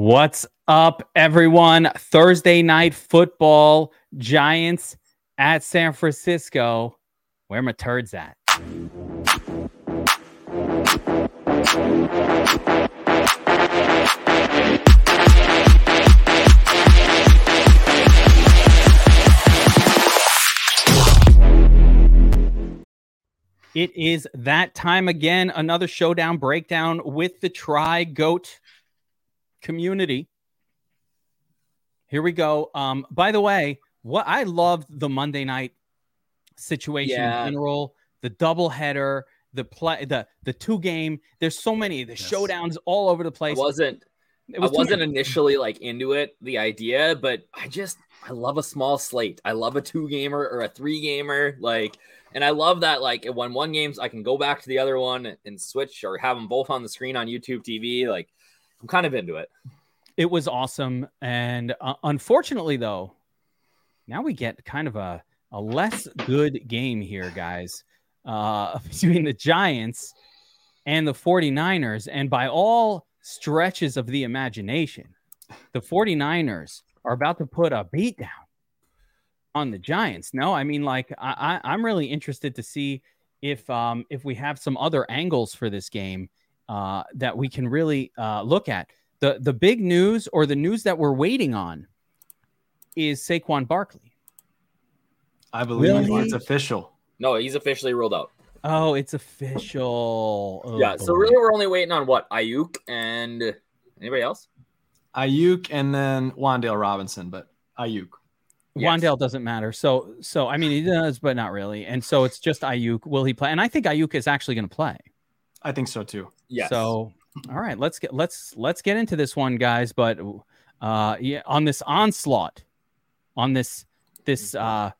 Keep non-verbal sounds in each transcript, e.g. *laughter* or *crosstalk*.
What's up, everyone? Thursday night football, Giants at San Francisco. Where my turds at? It is that time again. Another showdown breakdown with the Tri Goat community. Here we go. Um, by the way, what I loved the Monday night situation Yeah. in general, the double header, the play, the the two game. There's so many the Yes. showdowns all over the I place. wasn't It I was too wasn't many. initially like into it, the idea, but I just I love a small slate. I love a two gamer or a three gamer, like, and I love that like when one games I can go back to the other one and switch or have them both on the screen on YouTube TV. Like, I'm kind of into it. It was awesome, and uh, unfortunately, though, now we get kind of a a less good game here, guys, uh, *laughs* between the Giants and the 49ers. And by all stretches of the imagination, the 49ers are about to put a beat down on the Giants. No, I mean, like, I, I, I'm really interested to see if um, if we have some other angles for this game uh, that we can really uh, look at. The the big news or the news that we're waiting on is Saquon Barkley. I believe Really? it's official. No, he's officially ruled out. Oh, it's official. Oh, yeah, so really we're only waiting on what Aiyuk and anybody else. Aiyuk and then Wan'Dale Robinson, but Aiyuk. Yes. Wan'Dale doesn't matter. So so I mean he does, but not really. And so it's just Aiyuk. Will he play? And I think Aiyuk is actually going to play. I think so too. Yeah. So all right, let's get let's let's get into this one, guys. But uh yeah, on this onslaught, on this this uh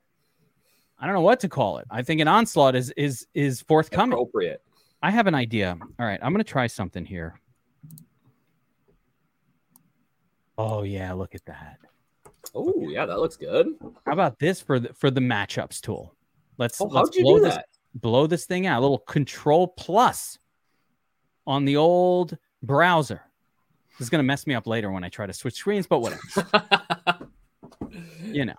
I don't know what to call it. I think an onslaught is is is forthcoming. appropriate. I have an idea. All right, I'm going to try something here. Oh yeah, look at that. Oh, yeah, that looks good. How about this for the for the matchups tool? Let's Oh, let's how'd you blow do this that? blow this thing out. A little control plus on the old browser. This is going to mess me up later when I try to switch screens, but whatever. *laughs* you know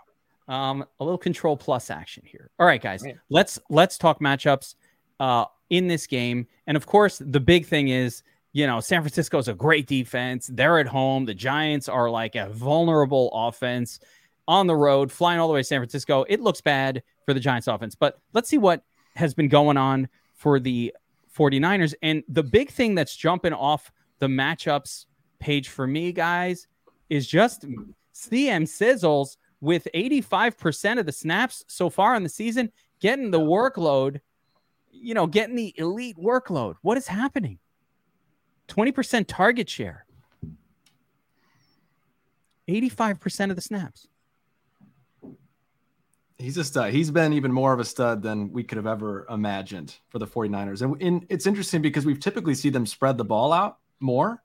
um a little control plus action here all right guys Right. let's let's talk matchups uh in this game and of course the big thing is you know san francisco's a great defense they're at home the giants are like a vulnerable offense on the road flying all the way to san francisco it looks bad for the giants offense but let's see what has been going on for the 49ers and the big thing that's jumping off the matchups page for me guys is just CM Sizzles with 85% of the snaps so far in the season, getting the workload, you know, getting the elite workload. What is happening? 20% target share, 85% of the snaps. He's a stud. He's been even more of a stud than we could have ever imagined for the 49ers. And, and it's interesting because we've typically see them spread the ball out more.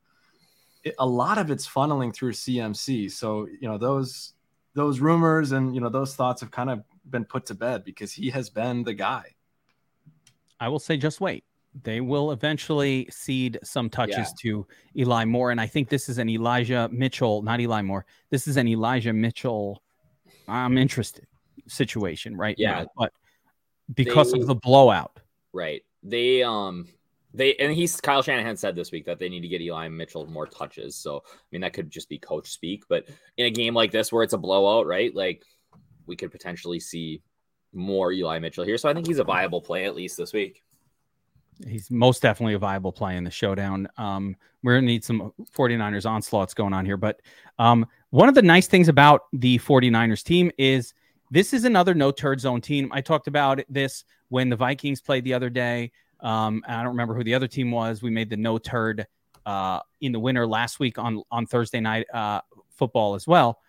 It, a lot of it's funneling through CMC. So, you know, those those rumors and, you know, those thoughts have kind of been put to bed because he has been the guy. I will say, just wait. They will eventually cede some touches Yeah. to Eli Moore. And I think this is an Elijah Mitchell, not Eli Moore. This is an Elijah Mitchell. I'm interested situation right Yeah. now. But because They- of the blowout. Right. They um they and he's Kyle Shanahan said this week that they need to get Eli Mitchell more touches. So I mean that could just be coach speak, but in a game like this where it's a blowout, right? Like we could potentially see more Eli Mitchell here. So I think he's a viable play at least this week. He's most definitely a viable play in the showdown. Um, we're going to need some 49ers onslaughts going on here. But um, one of the nice things about the 49ers team is this is another no turd zone team. I talked about this when the Vikings played the other day. Um, I don't remember who the other team was. We made the no turd uh, in the winter last week on, on Thursday night uh, football as well.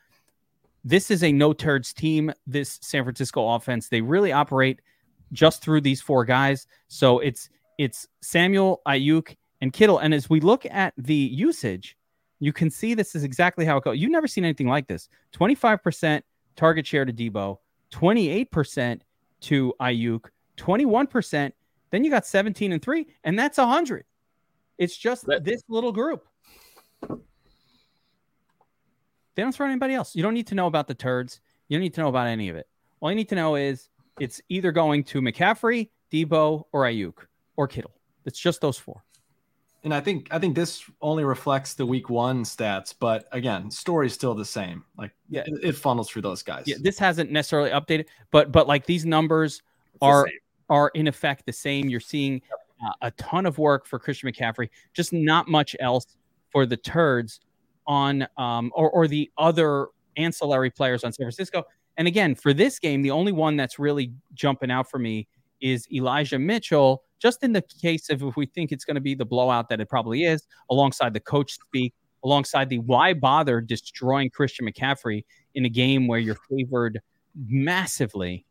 This is a no turds team. This San Francisco offense, they really operate just through these four guys. So it's it's Samuel, Aiyuk, and Kittle. And as we look at the usage, you can see this is exactly how it goes. You've never seen anything like this 25% target share to Debo, 28% to Aiyuk, 21%. Then you got 17 and three, and that's 100. It's just That- this little group. They don't throw anybody else. You don't need to know about the turds. You don't need to know about any of it. All you need to know is it's either going to McCaffrey, Debo, or Aiyuk or Kittle. It's just those four. And I think I think this only reflects the week one stats, but again, story's still the same. Like yeah, it, it funnels through those guys. Yeah, this hasn't necessarily updated, but but like these numbers it's are are in effect the same. You're seeing uh, a ton of work for Christian McCaffrey, just not much else for the turds on um or or the other ancillary players on San Francisco. And again, for this game, the only one that's really jumping out for me is Elijah Mitchell, just in the case of if we think it's going to be the blowout that it probably is, alongside the coach speak, alongside the why bother destroying Christian McCaffrey in a game where you're favored massively.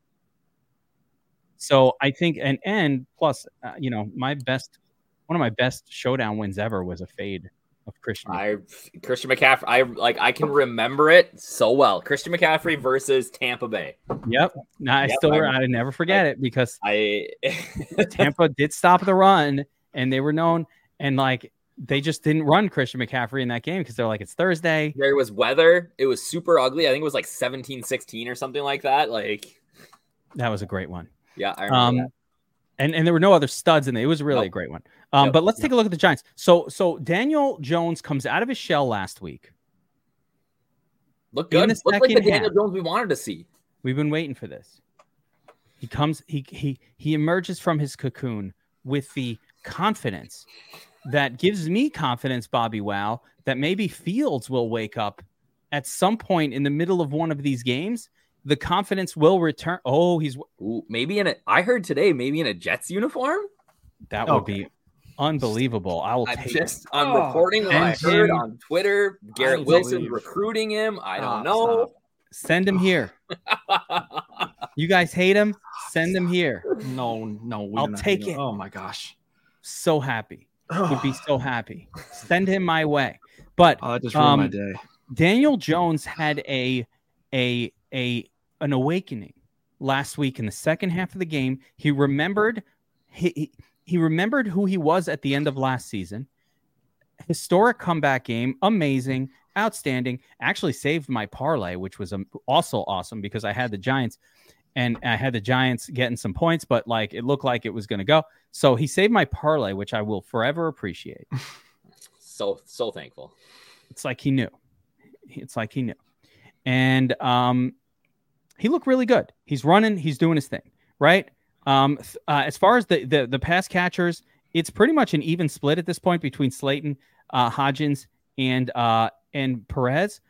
So I think, and and plus, uh, you know, my best, one of my best showdown wins ever was a fade of Christian. I Christian McCaffrey. I like. I can remember it so well. Christian McCaffrey versus Tampa Bay. Yep. Now I yep, still. I, I never forget I, it because I *laughs* Tampa did stop the run, and they were known, and like they just didn't run Christian McCaffrey in that game because they're like it's Thursday. There was weather. It was super ugly. I think it was like 17, 16 or something like that. Like that was a great one. Yeah, I remember um, that and and there were no other studs in there. It was really nope. a great one. Um, but let's take a look at the Giants. So so Daniel Jones comes out of his shell last week. Look good. Look like the Daniel half, Jones we wanted to see. We've been waiting for this. He comes. He he he emerges from his cocoon with the confidence that gives me confidence, Bobby Wow, that maybe Fields will wake up at some point in the middle of one of these games the confidence will return. Oh, he's Ooh, maybe in a. I heard today maybe in a Jets uniform. That would be unbelievable. I will. I'm just I'm oh, reporting what I heard him. on Twitter. Garrett Wilson recruiting him. I don't know. Stop. Send him here. *laughs* you guys hate him? Send him here. No, no, I'll take it. Oh my gosh, so happy. Would be so *sighs* happy. Send him my way. But oh, just ruined um, my day. Daniel Jones had a a a an awakening last week in the second half of the game. He remembered he, he remembered who he was at the end of last season. Historic comeback game, amazing, outstanding. Actually saved my parlay, which was also awesome because I had the Giants and I had the Giants getting some points, but like it looked like it was going to go. So he saved my parlay, which I will forever appreciate. *laughs* so so thankful. It's like he knew. It's like he knew. And um he looked really good. He's running, he's doing his thing, right? Um, uh, as far as the, the the pass catchers, it's pretty much an even split at this point between Slayton, uh, Hodgins, and uh, and Parris,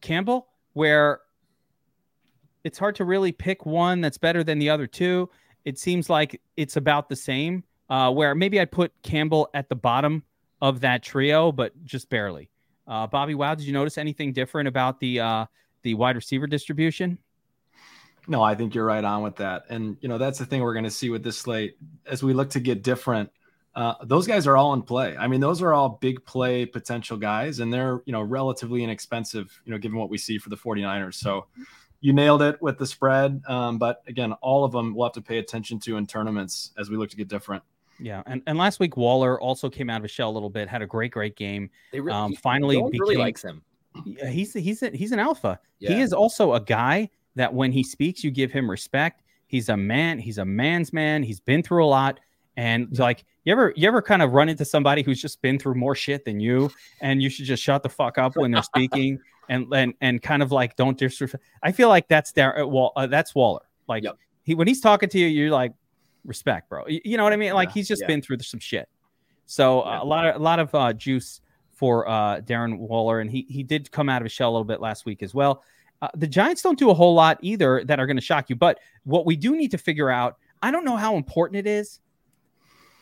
Campbell, where it's hard to really pick one that's better than the other two. It seems like it's about the same. Uh, where maybe I'd put Campbell at the bottom of that trio, but just barely. Uh, Bobby, wow, did you notice anything different about the uh, the wide receiver distribution? No, I think you're right on with that. And, you know, that's the thing we're going to see with this slate as we look to get different. Uh, those guys are all in play. I mean, those are all big play potential guys, and they're, you know, relatively inexpensive, you know, given what we see for the 49ers. So you nailed it with the spread. Um, but again, all of them we'll have to pay attention to in tournaments as we look to get different. Yeah, and, and last week Waller also came out of his shell a little bit, had a great great game. They really, um, finally became, really likes him. He's he's a, he's an alpha. Yeah. He is also a guy that when he speaks, you give him respect. He's a man. He's a man's man. He's been through a lot. And like, you ever, you ever kind of run into somebody who's just been through more shit than you, and you should just shut the fuck up when they're *laughs* speaking, and and and kind of like don't disrespect. I feel like that's there. Uh, well, uh, that's Waller. Like yep. he when he's talking to you, you're like, respect, bro. You, you know what I mean? Like yeah, he's just yeah. been through some shit. So uh, yeah. a lot of a lot of uh, juice for uh, Darren Waller, and he he did come out of his shell a little bit last week as well. Uh, the Giants don't do a whole lot either that are going to shock you. But what we do need to figure out, I don't know how important it is.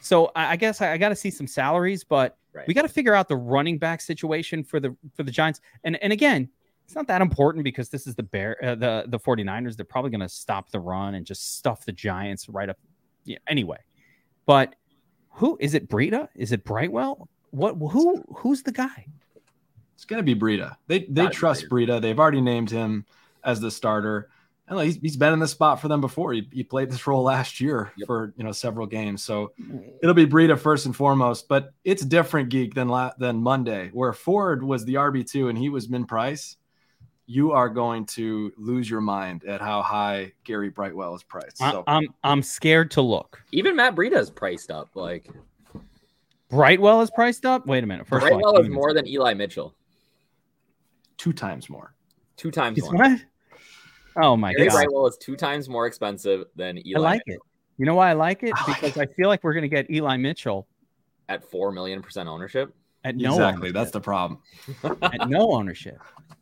So I, I guess I, I got to see some salaries, but right. we got to figure out the running back situation for the for the Giants. And and again, it's not that important because this is the bear uh, the the 49ers. They're probably going to stop the run and just stuff the Giants right up. Yeah, anyway, but who is it? Breida? Is it Brightwell? What? Who? Who's the guy? It's going to be Breida. They they trust Breida. They've already named him as the starter. And he's, he's been in this spot for them before. He, he played this role last year yep. for you know several games. So it'll be Breida first and foremost. But it's different, geek than la- than Monday, where Ford was the RB two and he was min price. you are going to lose your mind at how high Gary Brightwell is priced. I, So I'm I'm scared to look. Even Matt Breida is priced up. Like Brightwell is priced up. Wait a minute. First of all, I Brightwell can't is more than Eli Mitchell, two times more. two times He's more. what? Oh my Gary god! Brightwell is two times more expensive than Eli I like it. You know why I like it? I like Because I feel like we're gonna get Eli Mitchell at four million percent ownership. at no exactly. That's the ownership. problem. *laughs* at no ownership.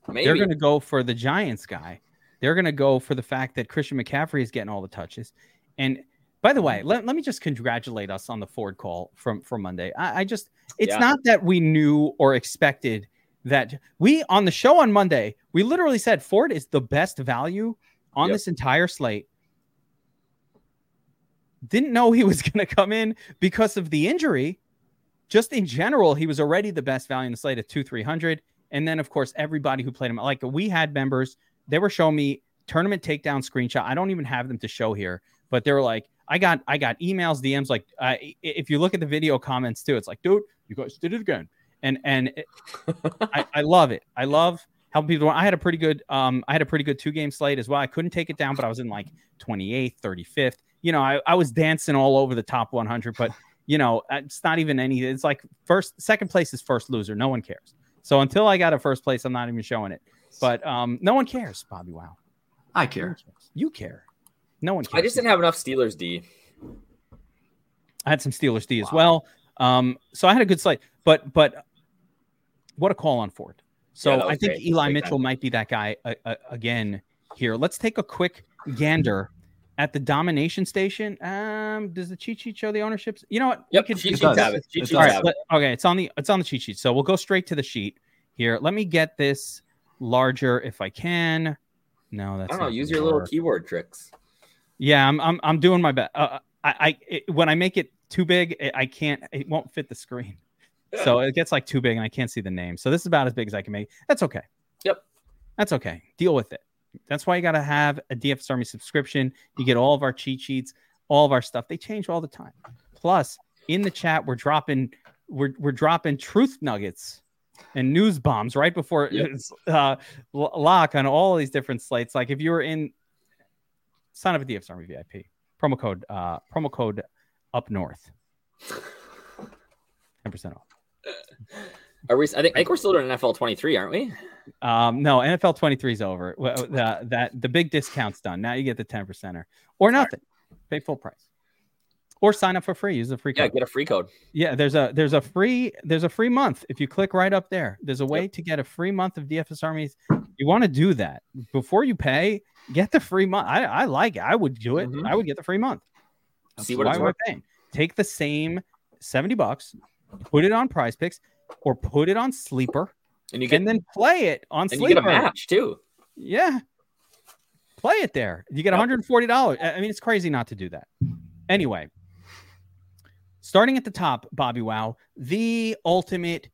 Maybe They're gonna go for the Giants guy. They're gonna go for the fact that Christian McCaffrey is getting all the touches. And by the way, let, let me just congratulate us on the Ford call from from Monday. I, I just it's Yeah. not that we knew or expected that we on the show on Monday, we literally said Ford is the best value on Yep. this entire slate. Didn't know he was *laughs* going to come in because of the injury. Just in general, he was already the best value in the slate at two three hundred. And then, of course, everybody who played him, like we had members, they were showing me tournament takedown screenshot. I don't even have them to show here, but they were like, I got, I got emails, DMs. Like, uh, if you look at the video comments too, it's like, dude, you guys did it again. And and it- I, *laughs* I love it. I love helping people. I had a pretty good, um, I had a pretty good two game slate as well. I couldn't take it down, but I was in like 28th, 35th. You know, I, I was dancing all over the top 100, but *laughs* you know, it's not even any. It's like first, second place is first loser. No one cares. So until I got a first place, I'm not even showing it. But um, no one cares, Bobby. Wow, I care. cares. You care. No one cares. I just didn't have enough Steelers D. I had some Steelers D as well. Um, so I had a good slate, but but what a call on Ford. So Yeah, I think great. Eli Mitchell time. might be that guy uh, uh, again here. Let's take a quick gander at the domination station. Um, does the cheat sheet show the ownerships? You know what? We Yep, could- cheat it sheets have it. Cheat sheets does. all right. let- okay, it's on the it's on the cheat sheet. So we'll go straight to the sheet here. Let me get this larger if I can. No, I that's don't know. Use your little keyboard tricks. Yeah, I'm I'm I'm doing my best. Uh, I I it, when I make it too big, it, I can't. It won't fit the screen, so it gets like too big, and I can't see the name. So this is about as big as I can make. That's okay. Yep. That's okay. Deal with it. That's why you got to have a DFS Army subscription. You get all of our cheat sheets, all of our stuff. They change all the time. Plus, in the chat, we're dropping we're we're dropping truth nuggets and news bombs right before Yep. uh, lock on all of these different slates. Like if you were in sign up at DFS Army VIP promo code uh promo code up north 10% off Are we? I think, I think we're still doing NFL 23, aren't we? um no nfl 23 is over. Well, the, that the big discount's done. Now you get the 10 percenter or nothing. Pay full price. Or sign up for free. Use a free Yeah, code. get a free code. yeah there's a there's a free there's a free month if you click right up there. There's a way to get a free month of dfs armies. You want to do that. Before you pay get the free month. I, I like it. I would do it. Mhm. i would get the free month. See what Why it's am I worth. paying? Take the same 70 bucks, put it on prize picks or put it on sleeper And you can then play it on and you sleeper. get a match too. Yeah. Play it there. You get $140. I I mean, it's crazy not to do that. Anyway, starting at the top, Bobby Wow, the ultimate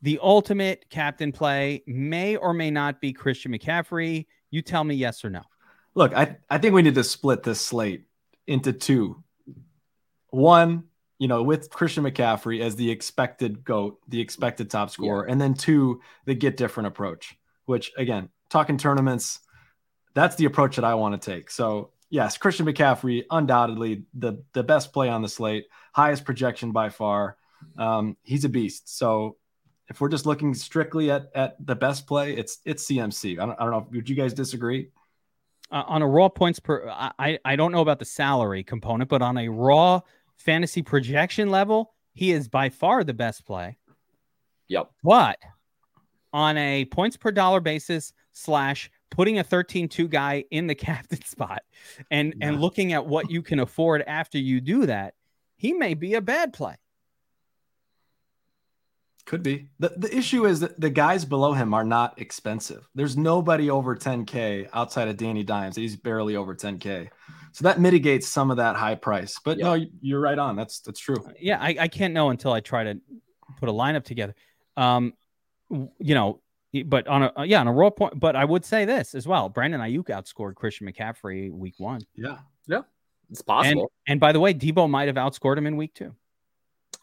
the ultimate captain play may or may not be Christian McCaffrey. You tell me yes or no. Look, I, I think we need to split this slate into two. One, you know, with Christian McCaffrey as the expected GOAT, the expected top scorer, and then two, the get different approach, which again, talking tournaments, that's the approach that I want to take. So yes, Christian McCaffrey, undoubtedly the the best play on the slate, highest projection by far. Um, he's a beast. So if we're just looking strictly at at the best play, it's it's CMC. I don't, I don't know. Would you guys disagree? uh, on a raw points per I, I don't know about the salary component but on a raw fantasy projection level he is by far the best play Yep. but on a points per dollar basis slash putting a 13-2 guy in the *laughs* captain spot and and looking at what you can afford after you do that he may be a bad play Could be. The, the issue is that the guys below him are not expensive. There's nobody over 10K outside of Danny Dimes. He's barely over 10K. So that mitigates some of that high price. But no, you- you're right on. That's that's true. yeah I, I can't know until i try to put a lineup together um you know but on a yeah on a raw point but i would say this as well brandon aiyuk outscored christian mccaffrey week one Yeah. Yeah, it's possible. and by the way debo might have outscored him in week two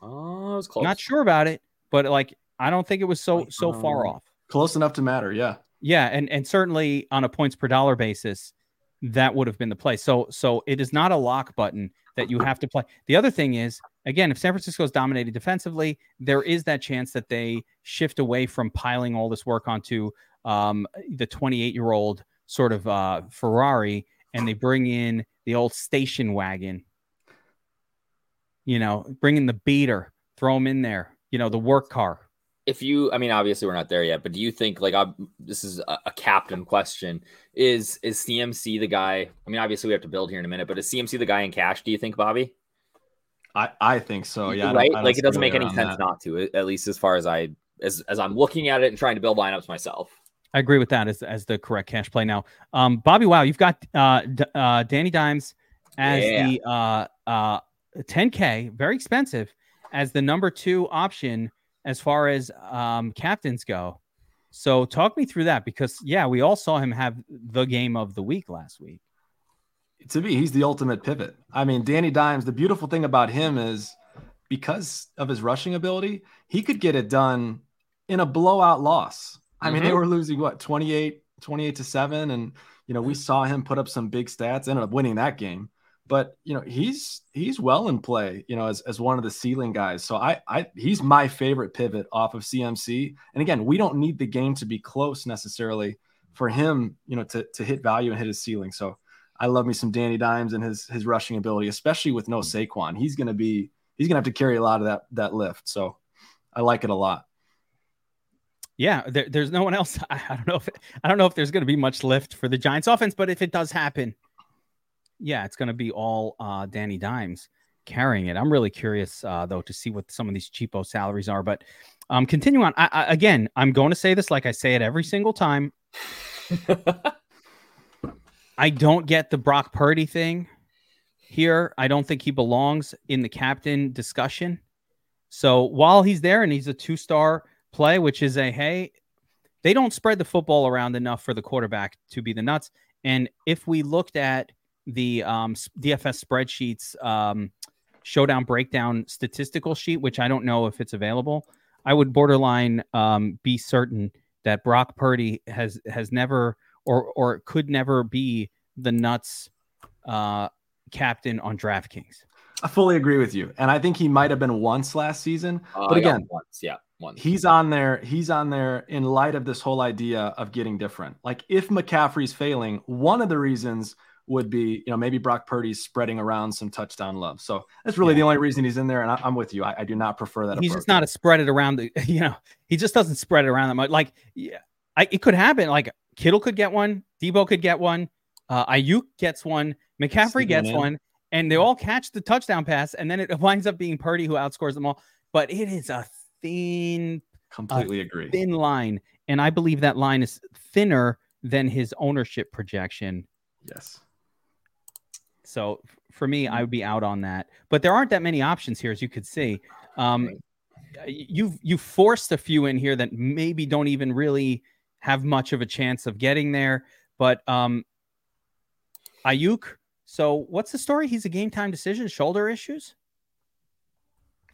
oh, it was close. not sure about it but like i don't think it was so so far Um, off close enough to matter. Yeah. Yeah, and and certainly on a points per dollar basis, that would have been the play. So so it is not a lock button that you have to play. The other thing is, again, if San Francisco is dominated defensively, there is that chance that they shift away from piling all this work onto um, the 28 year old sort of uh, Ferrari and they bring in the old station wagon. You know, bring in the beater, throw them in there. You know, the work car. If you, I mean, obviously we're not there yet, but do you think like I'm, this is a, a captain question? Is is CMC the guy? I mean, obviously we have to build here in a minute, but is CMC the guy in cash? Do you think, Bobby? I, I think so. Yeah. Right. like it doesn't make any sense that. not to, at least as far as I, as, as I'm looking at it and trying to build lineups myself. I agree with that as, as the correct cash play. Now, um, Bobby, wow, you've got uh, D- uh, Danny Dimes as yeah. the uh, uh, 10K, very expensive, as the number two option as far as um, captains go. So, talk me through that because, yeah, we all saw him have the game of the week last week. To me, he's the ultimate pivot. I mean, Danny Dimes, the beautiful thing about him is because of his rushing ability, he could get it done in a blowout loss. I mean, mm-hmm. they were losing what 28, 28 to 7. And you know, we saw him put up some big stats, ended up winning that game. But you know, he's he's well in play, you know, as, as one of the ceiling guys. So I I he's my favorite pivot off of CMC. And again, we don't need the game to be close necessarily for him, you know, to to hit value and hit his ceiling. So I love me some Danny Dimes and his his rushing ability, especially with no Saquon. He's gonna be he's gonna have to carry a lot of that that lift. So I like it a lot. Yeah, there, there's no one else. *laughs* I, I, don't know if I don't know if there's going to be much lift for the Giants offense, but if it does happen, yeah, it's going to be all uh, Danny Dimes carrying it. I'm really curious uh, though to see what some of these cheapo salaries are. But um, continue on. I, I, again, I'm going to say this like I say it every single time. *laughs* I don't get the Brock Purdy thing here. I don't think he belongs in the captain discussion. So while he's there and he's a two star play, which is a hey, they don't spread the football around enough for the quarterback to be the nuts. And if we looked at the um, DFS spreadsheets um, showdown breakdown statistical sheet, which I don't know if it's available, I would borderline um, be certain that Brock Purdy has has never or or could never be the nuts uh, captain on DraftKings. I fully agree with you, and I think he might have been once last season, uh, but again, once, yeah. One. He's on there. He's on there in light of this whole idea of getting different. Like if McCaffrey's failing, one of the reasons would be, you know, maybe Brock Purdy's spreading around some touchdown love. So that's really yeah. the only reason he's in there. And I, am with you. I, I, do not prefer that. He's approach. just not a spread it around. The, *laughs* you know, he just doesn't spread it around that much. Like, yeah, I, it could happen. Like Kittle could get one. Debo could get one. Uh, Aiyuk gets one. McCaffrey gets one. And they all catch the touchdown pass. And then it *laughs* winds up being Purdy who outscores them all. But it is a thin, completely agree, thin line, and I believe that line is thinner than his ownership projection. Yes. So for me, I would be out on that. But there aren't that many options here, as you could see. Um, you've you forced a few in here that maybe don't even really have much of a chance of getting there. But um, Aiyuk. So what's the story? He's a game time decision, shoulder issues.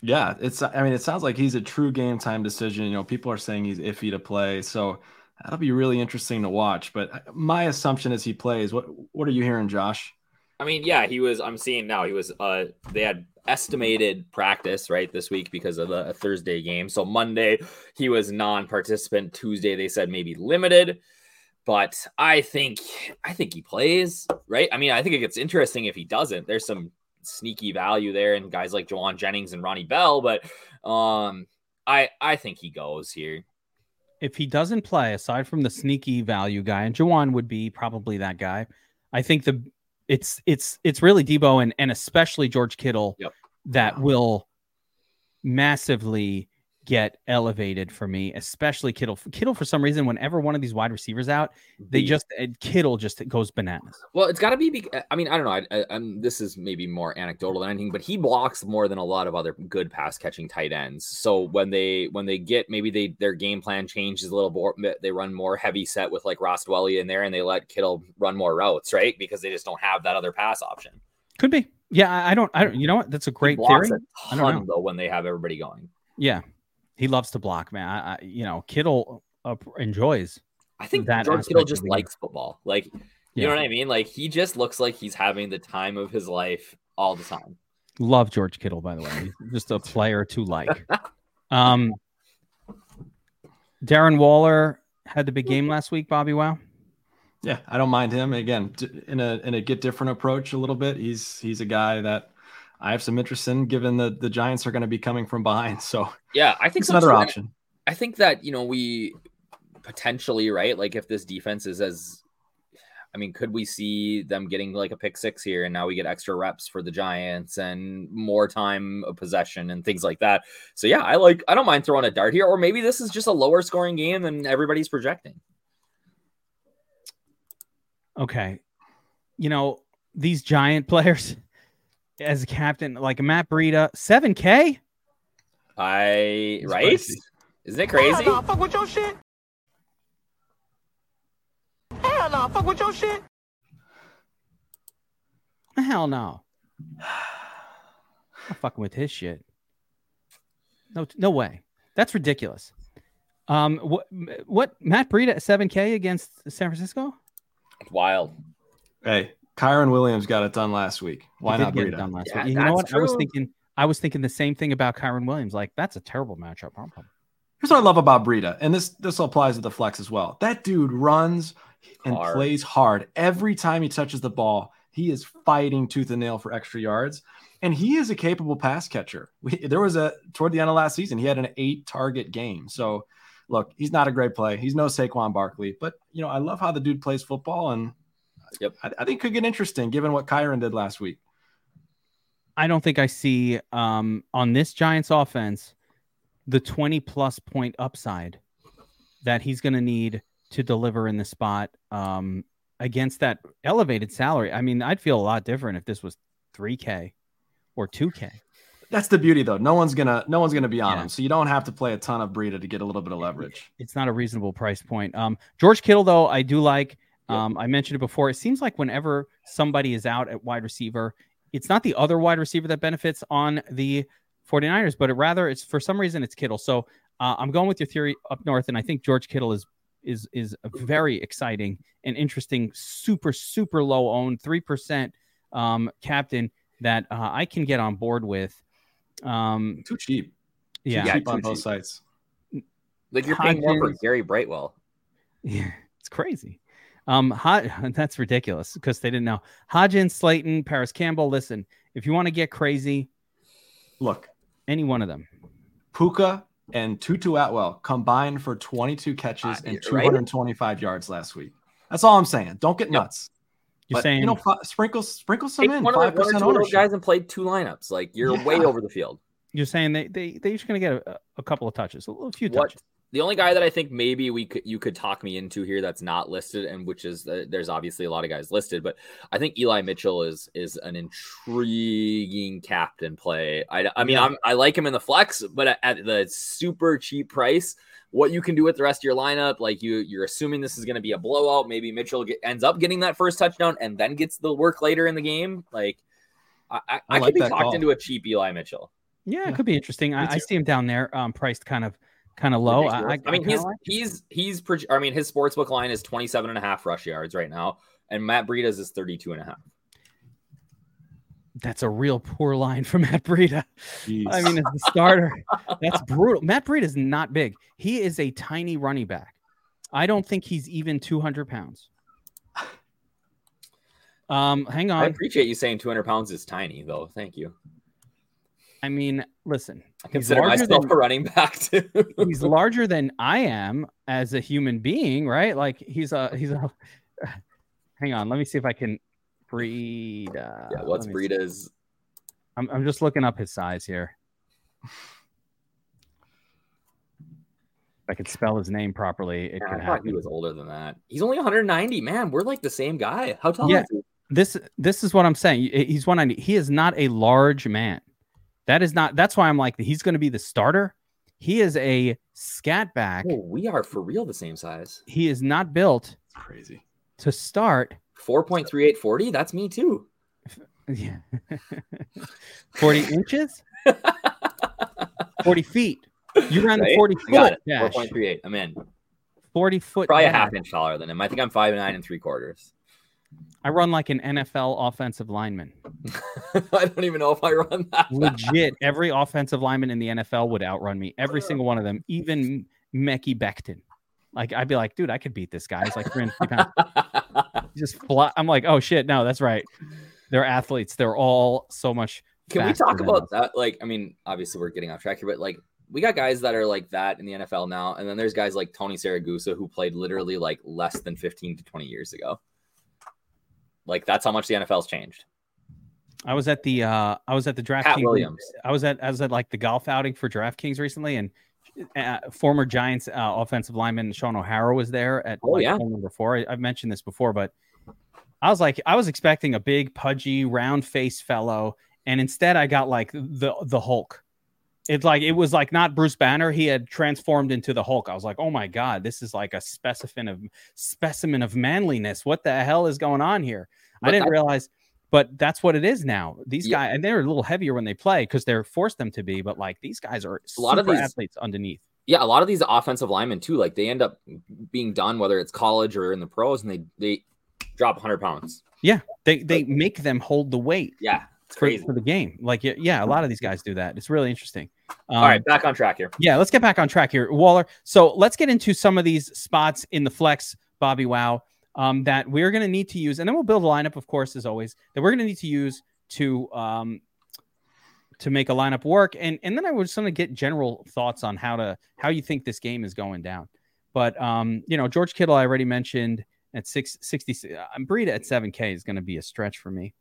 Yeah, it's. I mean, it sounds like he's a true game time decision. You know, people are saying he's iffy to play, so that'll be really interesting to watch. But uh, my assumption is he plays. What What are you hearing, Josh? I mean, yeah, he was. I'm seeing now he was. Uh, they had estimated practice right this week because of the Thursday game. So Monday he was non-participant. Tuesday they said maybe limited. But I think I think he plays right. I mean, I think it gets interesting if he doesn't. There's some sneaky value there and guys like Jauan Jennings and Ronnie Bell, but um, I I think he goes here. If he doesn't play, aside from the sneaky value guy, and Jauan would be probably that guy. I think the it's it's it's really Debo and and especially George Kittle yep. that will massively get elevated for me, especially Kittle. Kittle, for some reason, whenever one of these wide receivers out, they just Kittle just goes bananas. Well, it's got to be. Uh, I mean, I don't know. I, I, I'm, this is maybe more anecdotal than anything, but he blocks more than a lot of other good pass catching tight ends. So when they when they get maybe they their game plan changes a little more, they run more heavy set with like Ross Dwelley in there, and they let Kittle run more routes, right? Because they just don't have that other pass option. Could be. Yeah, I don't. I don't. You know what? That's a great theory. A ton, though when they have everybody going. Yeah, he loves to block, man. I, I, you know, Kittle uh, enjoys. I think that George Kittle just likes football. Like, you know what I mean? Like, he just looks like he's having the time of his life all the time. Love George Kittle, by the way. He's just a player to like. *laughs* Um, Darren Waller had the big game last week. Bobby, wow. Yeah, I don't mind him. Again, in a in a get different approach a little bit. He's he's a guy that I have some interest in, given that the Giants are going to be coming from behind. So Yeah, I think it's another option. I think that you know we potentially right like if this defense is as I mean could we see them getting like a pick six here and now we get extra reps for the Giants and more time of possession and things like that. So yeah, I like I don't mind throwing a dart here or maybe this is just a lower scoring game than everybody's projecting. Okay. You know, these giant *laughs* players as a captain, like Matt Breida, 7K? I right? Spicy. Isn't it crazy? Hell nah, fuck with your shit. Hell nah, fuck with your shit. Hell no. I'm fucking with his shit. No, no way. That's ridiculous. Um, what, what Matt Breida at 7K against San Francisco? Wild. Hey, Kyren Williams got it done last week. Why not get it Breida? done last Yeah, week. You know what? that's I was thinking, I was thinking the same thing about Kyren Williams. Like, that's a terrible matchup. Here's what I love about Breida, and this this applies to the flex as well. That dude runs and Hard. plays hard every time he touches the ball. He is fighting tooth and nail for extra yards, and he is a capable pass catcher. *laughs* We, there was a toward the end of last season, he had an eight target game. So, look, he's not a great play. He's no Saquon Barkley, but you know I love how the dude plays football, and Yep. I, I think could get interesting given what Kyren did last week. I don't think I see um, on this Giants offense the 20 plus point upside that he's going to need to deliver in the spot um, against that elevated salary. I mean, I'd feel a lot different if this was 3K or 2K. That's the beauty, though. No one's gonna no one's gonna be on Yeah. him, so you don't have to play a ton of Breida to get a little bit of leverage. It's not a reasonable price point. Um, George Kittle, though, I do like. Yep. Um, I mentioned it before. It seems like whenever somebody is out at wide receiver, it's not the other wide receiver that benefits on the 49ers, but it rather it's for some reason it's Kittle. So uh, I'm going with your theory up north, and I think George Kittle is is is a very exciting and interesting, super super low owned three percent um, captain that uh, I can get on board with. Um, Too cheap. Too yeah, Yeah, cheap on both cheap. sites. Like you're paying more for Gary Brightwell. *laughs* Yeah, it's crazy. Um, Hod- *laughs* that's ridiculous because they didn't know Hodgins, Slayton, Parris Campbell. Listen, if you want to get crazy, Look, any one of them. Puka and Tutu Atwell combined for 22 catches Uh, and right? 225 yards last week. That's all I'm saying. Don't get nuts. You're But, saying you know, fi- sprinkle sprinkle some in. one five percent two of those ownership. guys and played two lineups. Like you're way over the field. you're saying they they they're just gonna get a, a couple of touches, a, little few What touches. The only guy that I think maybe we could you could talk me into here that's not listed, and which is uh, there's obviously a lot of guys listed, but I think Eli Mitchell is is an intriguing captain play. I, I mean Yeah. I'm, I like him in the flex, but at, at the super cheap price, what you can do with the rest of your lineup, like you you're assuming this is going to be a blowout. Maybe Mitchell get, ends up getting that first touchdown and then gets the work later in the game. Like I, I, I I, like could be talked call. into a cheap Eli Mitchell. Yeah, Yeah. it could be interesting. I, I see him down there, um, priced kind of kind of low. I, I, I mean, he's like- he's he's proj- I mean, his sportsbook line is 27 and a half rush yards right now, and Matt Breida's is 32 and a half. that's a real poor line for *laughs* Matt Breida. Jeez. I mean, as the starter, that's brutal. Matt Breida is not big. He is a tiny running back. I don't think he's even 200 pounds. Um, hang on. I appreciate you saying 200 pounds is tiny, though. Thank you. I mean, listen, I consider myself than- a running back *laughs* too. he's larger than I am as a human being, right? Like he's a he's a. *sighs* Hang on, let me see if I can breed. Uh, yeah, what's. Breida's? I'm I'm just looking up his size here. If I could spell his name properly, it Man, could I thought he was older than that. He's only 190. Man, we're like the same guy. How tall Yeah. is he? This this is what I'm saying. He's 190. He is not a large man. That is not. That's why I'm like he's going to be the starter. He is a scat back. Oh, we are for real the same size. He is not built crazy. to start 4.3840. That's me too. *laughs* Yeah. *laughs* 40 inches? *laughs* 40 feet. You ran the Right? 40 I got foot it. dash. 4.38. I'm in. 40 foot. Probably a half inch taller than him. I think I'm five nine and three quarters. I run like an NFL offensive lineman. *laughs* I don't even know if I run that. Legit, every offensive lineman in the NFL would outrun me. Every single one of them, even Mekhi Becton. Like I'd be like, dude, I could beat this guy. He's like 350 pounds. *laughs* Just fly. I'm like, oh shit, no, that's right. They're athletes. They're all so much. Can we talk about us. that? Like, I mean, obviously we're getting off track here, but like we got guys that are like that in the NFL now, and then there's guys like Tony Siragusa who played literally like less than 15 to 20 years ago. Like that's how much the NFL's changed. I was at the uh I was at the Pat DraftKings. Williams. I was at I was at like the golf outing for DraftKings recently, and uh, former Giants uh, offensive lineman Shaun O'Hara was there at Oh, like, yeah. number four. I, I've mentioned this before, but I was like, I was expecting a big, pudgy, round face fellow, and instead I got like the the Hulk. It's like it was like not Bruce Banner. He had transformed into the Hulk. I was like, oh my god, this is like a specimen of specimen of manliness. What the hell is going on here? I didn't that- realize, but that's what it is now. These Yeah. guys, and they're a little heavier when they play because they're forced them to be. But like these guys are A lot of these- athletes underneath. Yeah, a lot of these offensive linemen too, like they end up being done whether it's college or in the pros, and they they drop 100 pounds. Yeah, they they make them hold the weight Yeah, for, crazy. for the game. Like yeah, yeah, a lot of these guys do that. It's really interesting. Um, All right, back on track here. Yeah, let's get back on track here, Waller. So let's get into some of these spots in the flex, Bobby Wow, um, that we're going to need to use, and then we'll build a lineup, of course, as always, that we're going to need to use to um, to make a lineup work. And and then I was going to get general thoughts on how to how you think this game is going down. But um, you know, George Kittle, I already mentioned at six sixty. I'm Breida at seven K is going to be a stretch for me.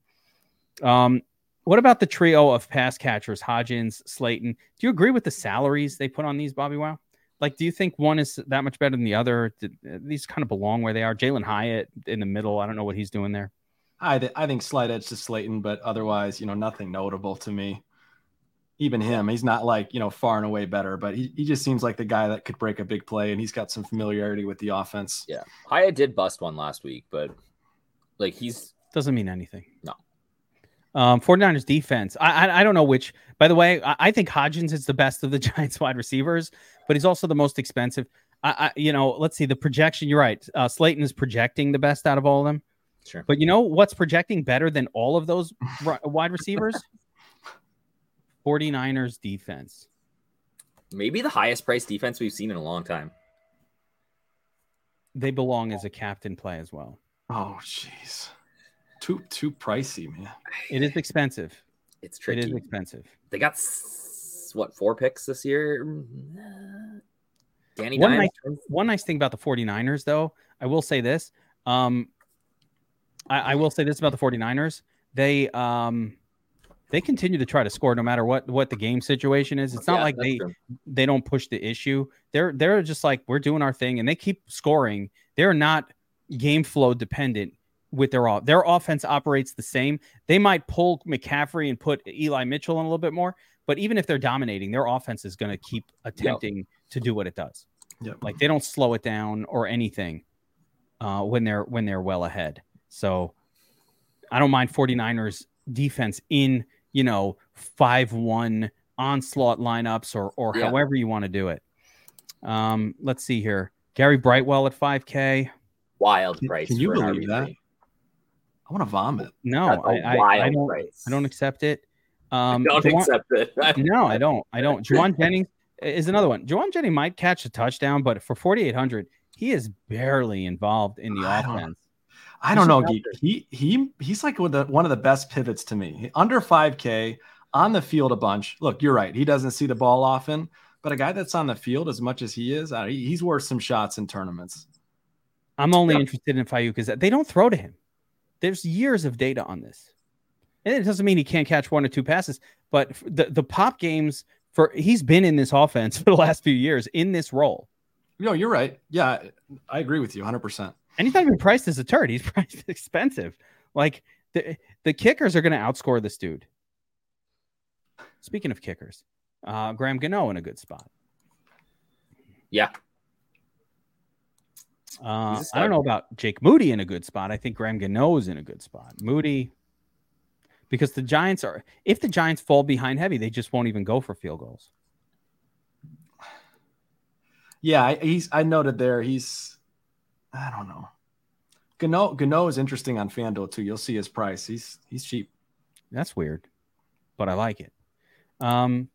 Um, what about the trio of pass catchers, Hodgins, Slayton? Do you agree with the salaries they put on these, Bobby Wow? Like, do you think one is that much better than the other? Did, these kind of belong where they are. Jalin Hyatt in the middle. I don't know what he's doing there. I th- I think slight edge to Slayton, but otherwise, you know, nothing notable to me. Even him, he's not like you know far and away better, but he, he just seems like the guy that could break a big play, and he's got some familiarity with the offense. Yeah, Hyatt did bust one last week, but like he's Doesn't mean anything. No. Um, 49ers defense. I, I I don't know which. By the way, I, I think Hodgins is the best of the *laughs* Giants wide receivers, but he's also the most expensive. I, I you know, let's see the projection. You're right. Uh, Slayton is projecting the best out of all of them. sure. But you know what's projecting better than all of those *laughs* ri- wide receivers? 49ers defense. Maybe the highest price defense we've seen in a long time. They belong as a captain play as well. Oh, jeez, too too pricey, man. It is expensive. It's tricky. is expensive. They got what four picks this year? Danny One nice, one nice thing about the 49ers, though, I will say this. Um, I, I will say this about the 49ers. They um, they continue to try to score no matter what what the game situation is. It's not Yeah, like they true. they don't push the issue. They're they're just like we're doing our thing and they keep scoring. They're not game flow dependent with their off. Their offense operates the same. They might pull McCaffrey and put Eli Mitchell in a little bit more, but even if they're dominating, their offense is going to keep attempting to do what it does. Yep. Like they don't slow it down or anything uh, when they're when they're well ahead. So I don't mind 49ers defense in, you know, 5-1 onslaught lineups or or Yeah. however you want to do it. Um, let's see here. Gary Brightwell at 5K. wild price. can you for an believe that? RB3. I want to vomit. No, That's a I, I, wild I don't price. I don't accept it. Um, don't Jauan- accept it. *laughs* no, I don't. I don't. Jauan Jennings is another one. Jauan Jennings might catch a touchdown, but for 4,800, he is barely involved in the I don't- offense. I don't know, just out Geek. He he he's like one of the, one of the best pivots to me. Under 5K on the field a bunch. Look, you're right. He doesn't see the ball often, but a guy that's on the field as much as he is, he's worth some shots in tournaments. I'm only Yeah. interested in Fayuk because they don't throw to him. There's years of data on this. And it doesn't mean he can't catch one or two passes, but the, the pop games for he's been in this *laughs* offense for the last few years in this role. No, you're right. Yeah, I agree with you 100%. And he's not even priced as a turd. He's *laughs* priced expensive. Like the, the kickers are going to outscore this dude. Speaking of kickers, uh, Graham Gano in a good spot. yeah, Uh, I don't know about Jake Moody in a good spot. I think Graham Gano is in a good spot. Moody, because the Giants are, if the Giants fall behind heavy, they just won't even go for field goals. Yeah, I, he's. I noted there. He's. I don't know. Gano Gano is interesting on FanDuel too. You'll see his price. He's he's cheap. That's weird, but I like it. Um,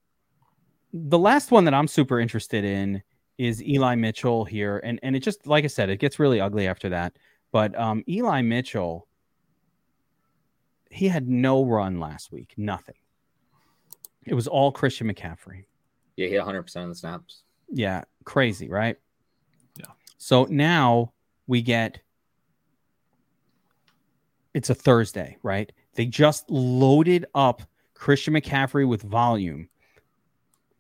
the last one that I'm super interested in is Eli Mitchell here, and and it just like I said, it gets really ugly after that. But um, Eli Mitchell, he had no run last week, nothing. It was all Christian McCaffrey. Yeah, he had 100 percent of the snaps. Yeah, crazy, right? Yeah. So now we get it's a Thursday, right? They just loaded up Christian McCaffrey with volume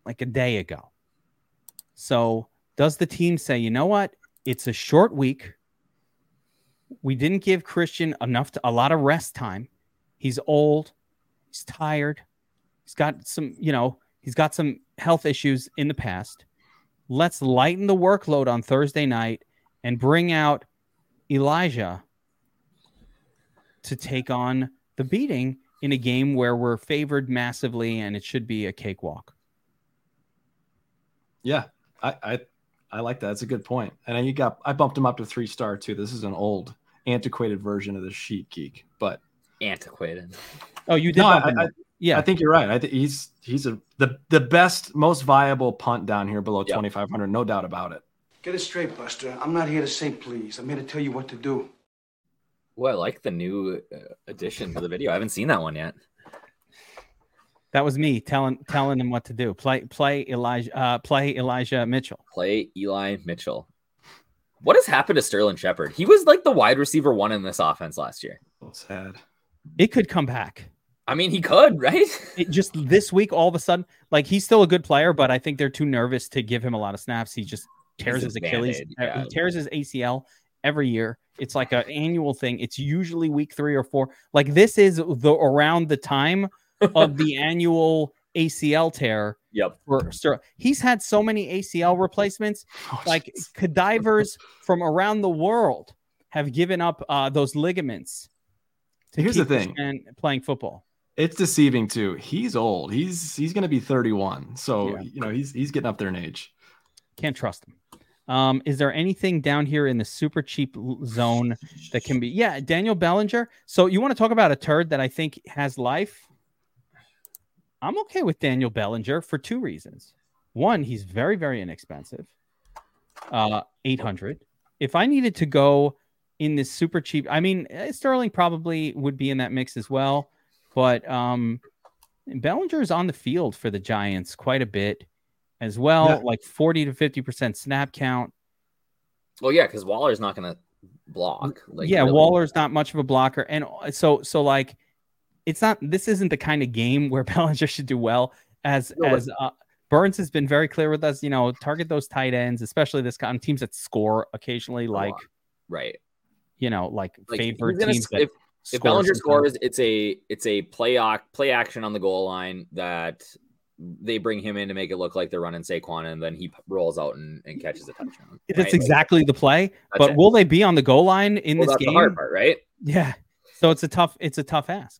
like a day ago. So does the team say, you know what? It's a short week. We didn't give Christian enough to a lot of rest time. He's old, he's tired, he's got some, you know, he's got some health issues in the past. Let's lighten the workload on Thursday night and bring out Elijah to take on the beating in a game where we're favored massively and it should be a cakewalk. Yeah, I, I I like that. That's a good point. And you got I bumped him up to three star too. This is an old, antiquated version of the sheet geek, but Antiquated. Oh, you did. no, I, I, yeah, I think you're right. I think he's he's a the the best, most viable punt down here below Yep. 2500, no doubt about it. Get it straight, Buster. I'm not here to say please. I'm here to tell you what to do. Well, I like the new uh, addition to the video. I haven't seen that one yet. That was me telling telling him what to do. Play play Elijah uh, play Elijah Mitchell. Play Eli Mitchell. What has happened to Sterling Shepard? He was like the wide receiver one in this offense last year. So sad. It could come back. I mean, he could, *laughs* right? It just this week, all of a sudden, like he's still a good player, but I think they're too nervous to give him a lot of snaps. He just tears He's his Achilles, uh, yeah. he tears his ACL every year. It's like an annual thing. It's usually week three or four. Like this is the around the time of the annual ACL tear Yep. for He's had so many ACL replacements. Oh, Like cadavers from around the world have given up uh, those ligaments. to Here's the thing. and playing football. it's deceiving too. He's old. He's he's gonna be 31. So Yeah. you know he's he's getting up there in age. Can't trust him. Um, is there anything down here in the super cheap zone that can be? Yeah, Daniel Bellinger. So you want to talk about a turd that I think has life? I'm okay with Daniel Bellinger for two reasons. One, he's very, very inexpensive. Uh, 800. If I needed to go in this super cheap, I mean, eh, Sterling probably would be in that mix as well, but um, Bellinger is on the field for the Giants quite a bit as well, Yeah. like 40 to 50% snap count. Well, yeah, because Waller's not going to block. Like, yeah, really. Waller's not much of a blocker, and uh, so so like it's not. This isn't the kind of game where *laughs* Bellinger should do well. As No, as uh, Burns has been very clear with us, you know, target those tight ends, especially this kind of teams that score occasionally, like right. you know, like, Like, favored he's gonna- teams. that if, if Bellinger scores, it's a it's a play ac- play action on the goal line that they bring him in to make it look like they're running Saquon, and then he rolls out and, and catches a touchdown. that's right? exactly the play. But it. will they be on the goal line in Well, this that's game? the hard part, right? Yeah. So it's a tough it's a tough ask.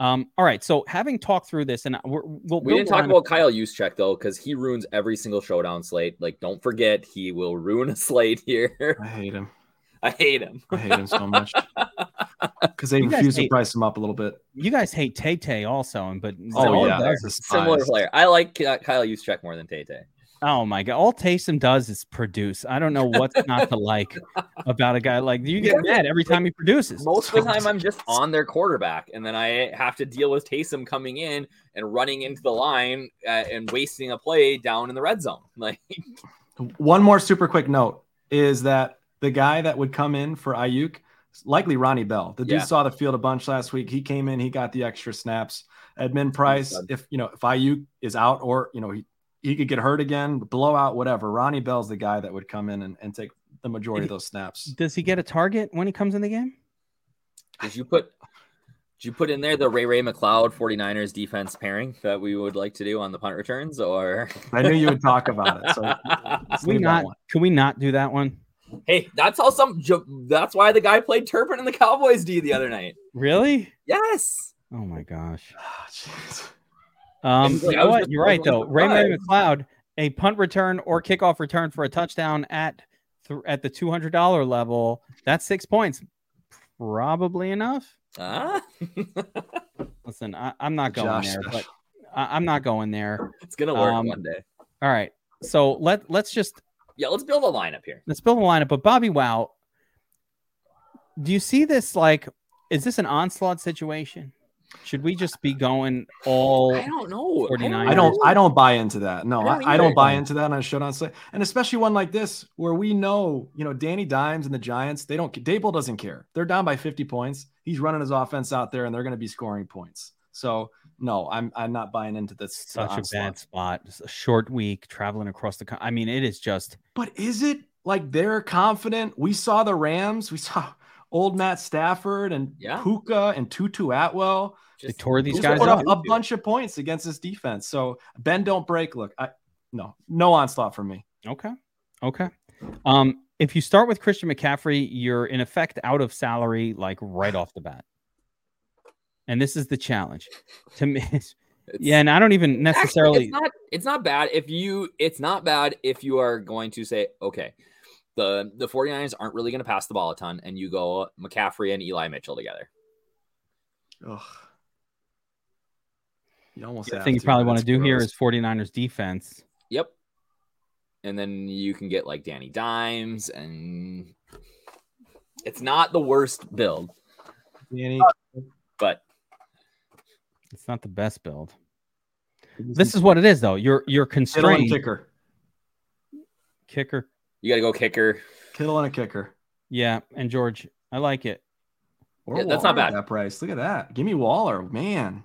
Um, all right. So having talked through this, and we're, we'll We didn't talk around- about Kyle Juszczyk though, because he ruins every single showdown slate. Like, don't forget, he will ruin a slate here. I hate him. *laughs* I hate him. I hate him so much *laughs* because they You refuse to hate- price him up a little bit. You guys hate Tay Tay also, and but Oh yeah, it does- Similar player. I like Ky- Kyle Juszczyk more than Tay Tay. Oh my god, all Taysom does is produce. I don't know what's not to like about a guy like you. Get Yeah, mad every time he produces. Most of the time, I'm just on their quarterback, and then I have to deal with Taysom coming in and running into the line uh, and wasting a play down in the red zone. *laughs* Like, One more super quick note is that the guy that would come in for Aiyuk, likely Ronnie Bell. The dude Yeah. saw the field a bunch last week. He came in, he got the extra snaps. Edmund Price, if you know, if Aiyuk is out or you know he he could get hurt again, blowout, whatever. Ronnie Bell's the guy that would come in and, and take the majority of those snaps. Does he get a target when he comes in the game? did you put did you put in there the Ray Ray McCloud 49ers defense pairing that we would like to do on the punt returns, or I knew you would talk about it. So *laughs* Can we not? one. Can we not do that one? hey, that's how some. That's why the guy played Turpin in the Cowboys D the other night. Really? Yes. Oh my gosh. *sighs* Jeez. Um, you know what? You're right though. Ray Ray. McCloud a punt return or kickoff return for a touchdown at th- at the two hundred dollar level. That's six points. Probably enough. Ah, *laughs* Listen, I, I'm not going Josh, there, but I, I'm not going there. it's gonna work Um, one day. All right. So let let's just Yeah, let's build a lineup here. let's build a lineup. But Bobby Wow, do you see this like is this an onslaught situation? Should we just be going all I don't know. 49ers. I don't. I don't buy into that. No, I don't I, I don't buy into that on a showdown slate, and especially one like this where we know, you know, Danny Dimes and the Giants. They don't. Daboll doesn't care. They're down by 50 points. He's running his offense out there, and they're going to be scoring points. So no, I'm I'm not buying into this. such uh, a bad spot. It's a short week traveling across the. co- I mean, it is just But is it like they're confident? We saw the Rams. We saw old Matt Stafford and Yeah. Puka and Tutu Atwell. they tore these guys up. up a bunch of points against this defense. So Ben, don't break. Look, I no no onslaught for me. Okay. Okay. Um, if you start with Christian McCaffrey, you're in effect out of salary like right off the bat. And this is the challenge to me. *laughs* It's- yeah, and I don't even Actually, necessarily. it's not it's not bad if you it's not bad if you are going to say okay the the 49ers aren't really going to pass the ball a ton and you go McCaffrey and Eli Mitchell together. Ugh. You almost the thing you probably want to do here gross. is 49ers defense. Yep. And then you can get like Danny Dimes and it's not the worst build, Danny, but It's not the best build. This is what it is, though. You're you're constrained. kicker. Kicker. You got to go kicker. Kittle and a kicker. Yeah, and George, I like it. Or Yeah, that's not Waller at bad. That price. Look at that. Give me Waller, man.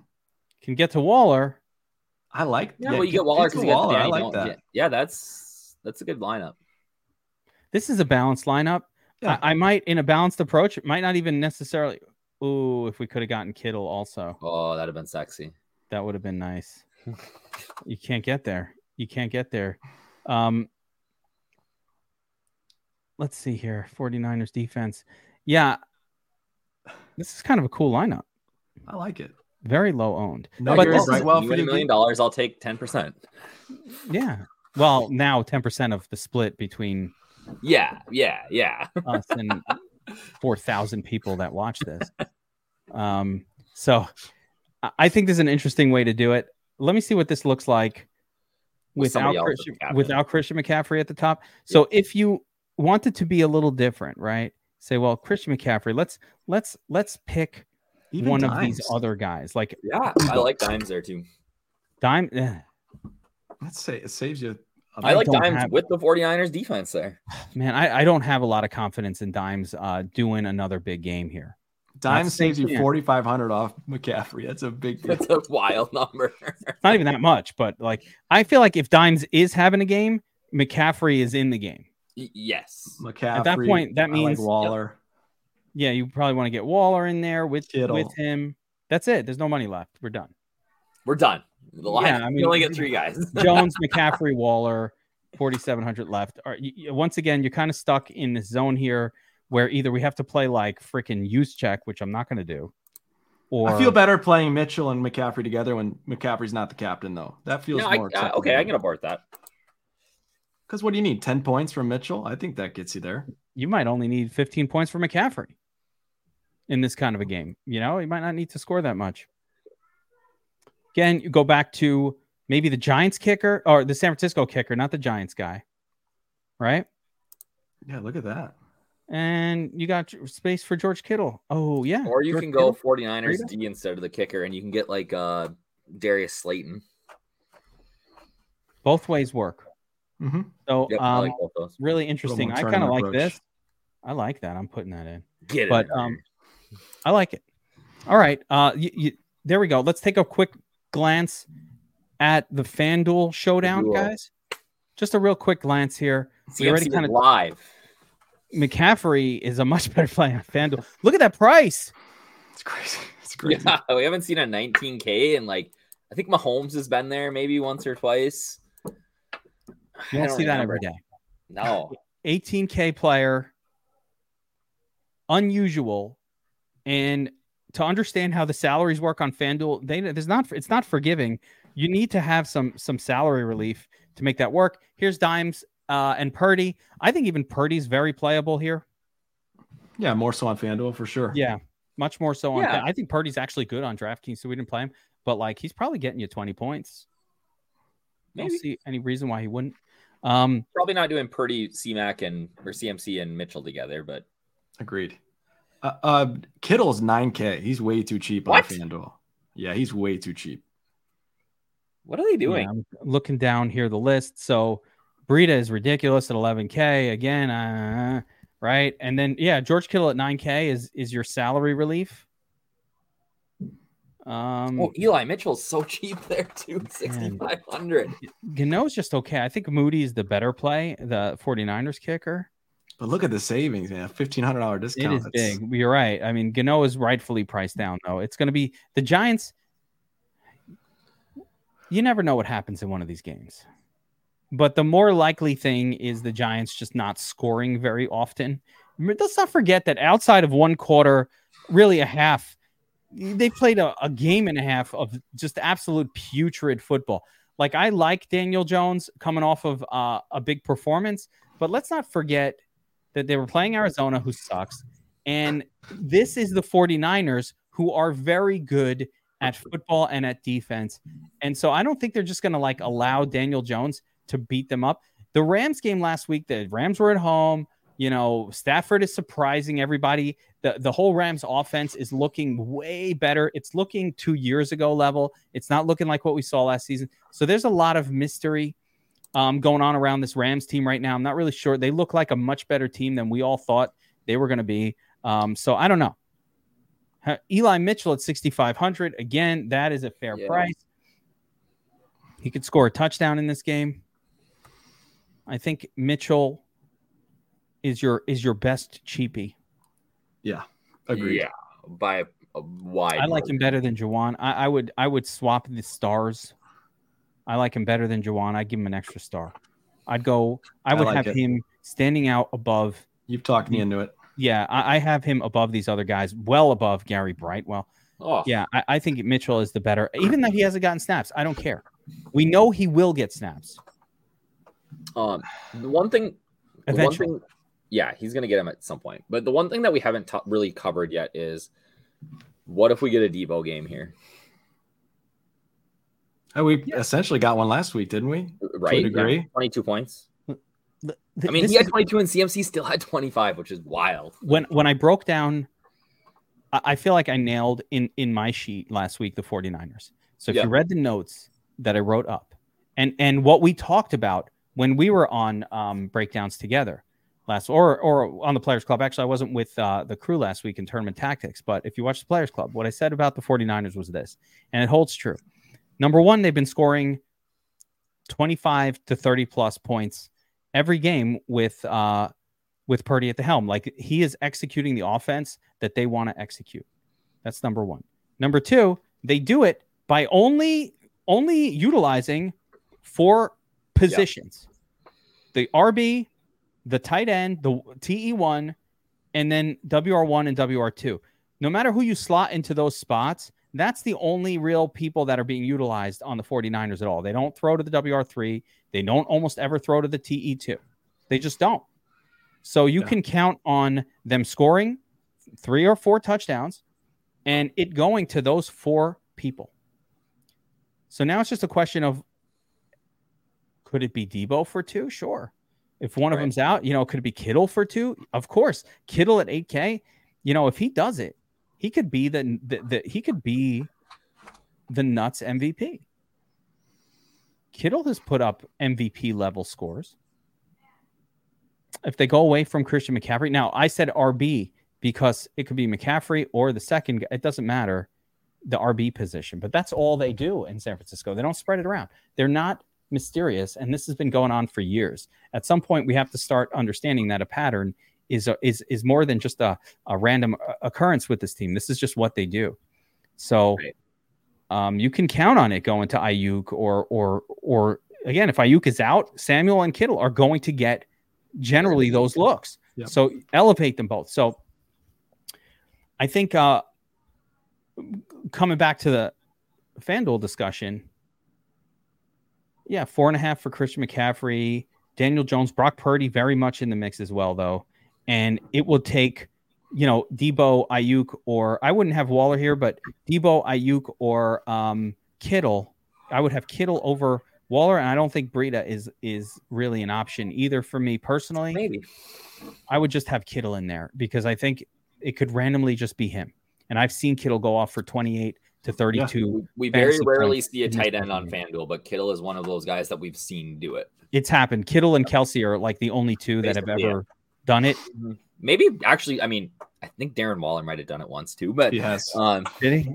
Can get to Waller. I like. Yeah, well, you get Waller because you get Waller. I like that. Yeah, yeah, that's that's a good lineup. This is a balanced lineup. Yeah. I, I might, in a balanced approach, it might not even necessarily. Ooh, if we could have gotten Kittle also, Oh, that'd have been sexy. that would have been nice. *laughs* you can't get there. You can't get there. Um, let's see here 49ers defense. Yeah, this is kind of a cool lineup. I like it. Very low owned. No, but you're this is- Well, you for a million dollars, I'll take ten percent. Yeah. Well, now 10% of the split between Yeah, yeah, yeah. us and 4,000 people that watch this. Um, so I- I think this is an interesting way to do it. Let me see what this looks like With without somebody else as Christian, without Christian McCaffrey at the top. So if you want it to be a little different, right? Say, well, Christian McCaffrey, let's let's let's pick even one of these other guys, like Yeah, I like dimes there too. Dime. eh, Let's say it saves you. I like dimes have- with the 49ers defense there. Man, I, I don't have a lot of confidence in Dimes uh, doing another big game here. Dimes saves you 4,500 off McCaffrey. That's a big *laughs* deal. That's a wild number. It's not even that much, but like I feel like if Dimes is having a game, McCaffrey is in the game. Y- yes. McCaffrey. At that point, that I like means- Waller. Yeah, you probably want to get Waller in there with Kittle. with him. That's it. There's no money left. We're done. We're done. The line, Yeah, I mean- we only get three guys. *laughs* Jones, *laughs* McCaffrey, Waller, 4,700 left. Are, y- y- once again, you're kind of stuck in this zone here where either we have to play like freaking Juszczyk, which I'm not going to do, or I feel better playing Mitchell and McCaffrey together when McCaffrey's not the captain, though. That feels Yeah, I, more I- okay, I can abort that. Because what do you need? 10 points from Mitchell? I think that gets you there. you might only need 15 points for McCaffrey in this kind of a game. You know, you might not need to score that much. Again, you go back to maybe the Giants kicker or the San Francisco kicker, not the Giants guy, right? Yeah, look at that. And you got space for George Kittle. Oh yeah, Or you George can go Kittle. 49ers D instead of the kicker, and you can get like uh Darius Slayton. Both ways work. Hmm So Yep, I um, like both those. really interesting. I kind of like approach. this. I like that. I'm putting that in. Get it. but um, I like it. All right, uh, you, you, there we go. Let's take a quick glance at the FanDuel showdown, duel. guys. Just a real quick glance here. we CMC already kinda- live. McCaffrey is a much *laughs* better play on FanDuel. Look at that price. It's crazy. *laughs* It's crazy. Yeah, we haven't seen a 19K and like I think Mahomes has been there maybe once or twice. You I don't don't see that every day. No. *laughs* 18K player, unusual, and to understand how the salaries work on FanDuel, they there's not it's not forgiving. You need to have some some salary relief to make that work. Here's Dimes uh, and Purdy. I think even Purdy's very playable here. Yeah, more so on FanDuel for sure. Yeah, much more so on. Yeah. I think Purdy's actually good on DraftKings, so we didn't play him. But like, he's probably getting you 20 points. I don't see any reason why he wouldn't. Um, Probably not doing Purdy, CMAC, and or CMC and Mitchell together, but Agreed. Uh, uh Kittle's 9K. He's way too cheap What? on FanDuel. Yeah, he's way too cheap. what are they doing? Yeah, I'm looking down here the list. So Breida is ridiculous at 11k again, uh, right? And then yeah, George Kittle at 9k is is your salary relief. Um, Oh, Eli Mitchell's so *laughs* cheap there too, sixty five hundred. Gano's just okay. I think Moody is the better play, the 49ers kicker. But look at the savings, man. $1,500 discount. is That's- big. You're right. I mean, Gano is rightfully priced down, though. It's going to be the Giants. You never know what happens in one of these games. But the more likely thing is the Giants just not scoring very often. Let's not forget that outside of one quarter, really a half, they played a, a game and a half of just absolute putrid football. Like I like Daniel Jones coming off of uh, a big performance, but let's not forget that they were playing Arizona, who sucks. And this is the 49ers, who are very good at football and at defense. And so I don't think they're just going to like allow Daniel Jones to beat them up. The Rams game last week, the Rams were at home. You know, Stafford is surprising everybody. The, the whole Rams offense is looking way better. It's looking two years ago level. It's not looking like what we saw last season. So there's a lot of mystery um, going on around this Rams team right now. I'm not really sure. They look like a much better team than we all thought they were going to be. Um, so I don't know. Eli Mitchell at 6,500. Again, that is a fair Yeah. price. He could score a touchdown in this game. I think Mitchell is your is your best cheapie. Yeah. Agreed. Yeah, by a, a wide. I like him better than Jauan. I, I would I would swap the stars. I like him better than Jauan. I'd give him an extra star. I'd go. I I would like have it. him standing out above. You've talked me into it. Yeah, I, I have him above these other guys, well above Gary Brightwell. Oh, Yeah, I, I think Mitchell is the better. Even though he hasn't gotten snaps, I don't care. We know he will get snaps. Um, the one thing, the one Eventually. thing, yeah, he's gonna get him at some point. But the one thing that we haven't ta- really covered yet is, what if we get a Debo game here? Oh, we essentially got one last week, didn't we? Right? degree. Twenty-two points. Th- I mean, he had is- 22 and CMC still had 25, which is wild. when when I broke down, I, I feel like I nailed in in my sheet last week the 49ers. So if Yeah. you read the notes that I wrote up and and what we talked about when we were on um, breakdowns together last or or on the Players Club. Actually, I wasn't with uh, the crew last week in tournament tactics, but if you watch the Players Club, what I said about the 49ers was this, and it holds true. Number one, they've been scoring 25 to 30 plus points every game with uh with Purdy at the helm. Like he is executing the offense that they want to execute. That's number one. Number two, they do it by only only utilizing four positions: the RB, the tight end, the TE one, and then WR one and WR two. No matter who you slot into those spots, that's the only real people that are being utilized on the 49ers at all. They don't throw to the WR3. They don't almost ever throw to the TE2. They just don't. So you Yeah. can count on them scoring three or four touchdowns and it going to those four people. So now it's just a question of could it be Debo for two? Sure. If one of them's out, you know, could it be Kittle for two? Of course. Kittle at 8K, you know, if he does it, he could be the, the, the he could be the nuts MVP. Kittle has put up MVP level scores. If they go away from Christian McCaffrey, now I said RB because it could be McCaffrey or the second. It doesn't matter the RB position, but that's all they do in San Francisco. They don't spread it around. They're not mysterious, and this has been going on for years. At some point, we have to start understanding that a pattern is a, is is more than just a, a random uh, occurrence with this team. This is just what they do. So Right. um, you can count on it going to Aiyuk or or or again, if Aiyuk is out, Samuel and Kittle are going to get generally those looks. Yep. So elevate them both. So I think uh, coming back to the FanDuel discussion, Yeah, four and a half for Christian McCaffrey, Daniel Jones, Brock Purdy, very much in the mix as well, though. And it will take, you know, Debo, Aiyuk, or I wouldn't have Waller here, but Debo, Aiyuk, or um, Kittle. I would have Kittle over Waller, and I don't think Breida is is really an option either for me personally. Maybe. I would just have Kittle in there because I think it could randomly just be him. And I've seen Kittle go off for 28 to 32. We, we very rarely points see a tight end on. FanDuel, but Kittle is one of those guys that we've seen do it. It's happened. Kittle and Kelce are like the only two that have Basically, ever done it. Maybe actually, I mean, I think Darren Waller might have done it once too, but Yes. um, Did he?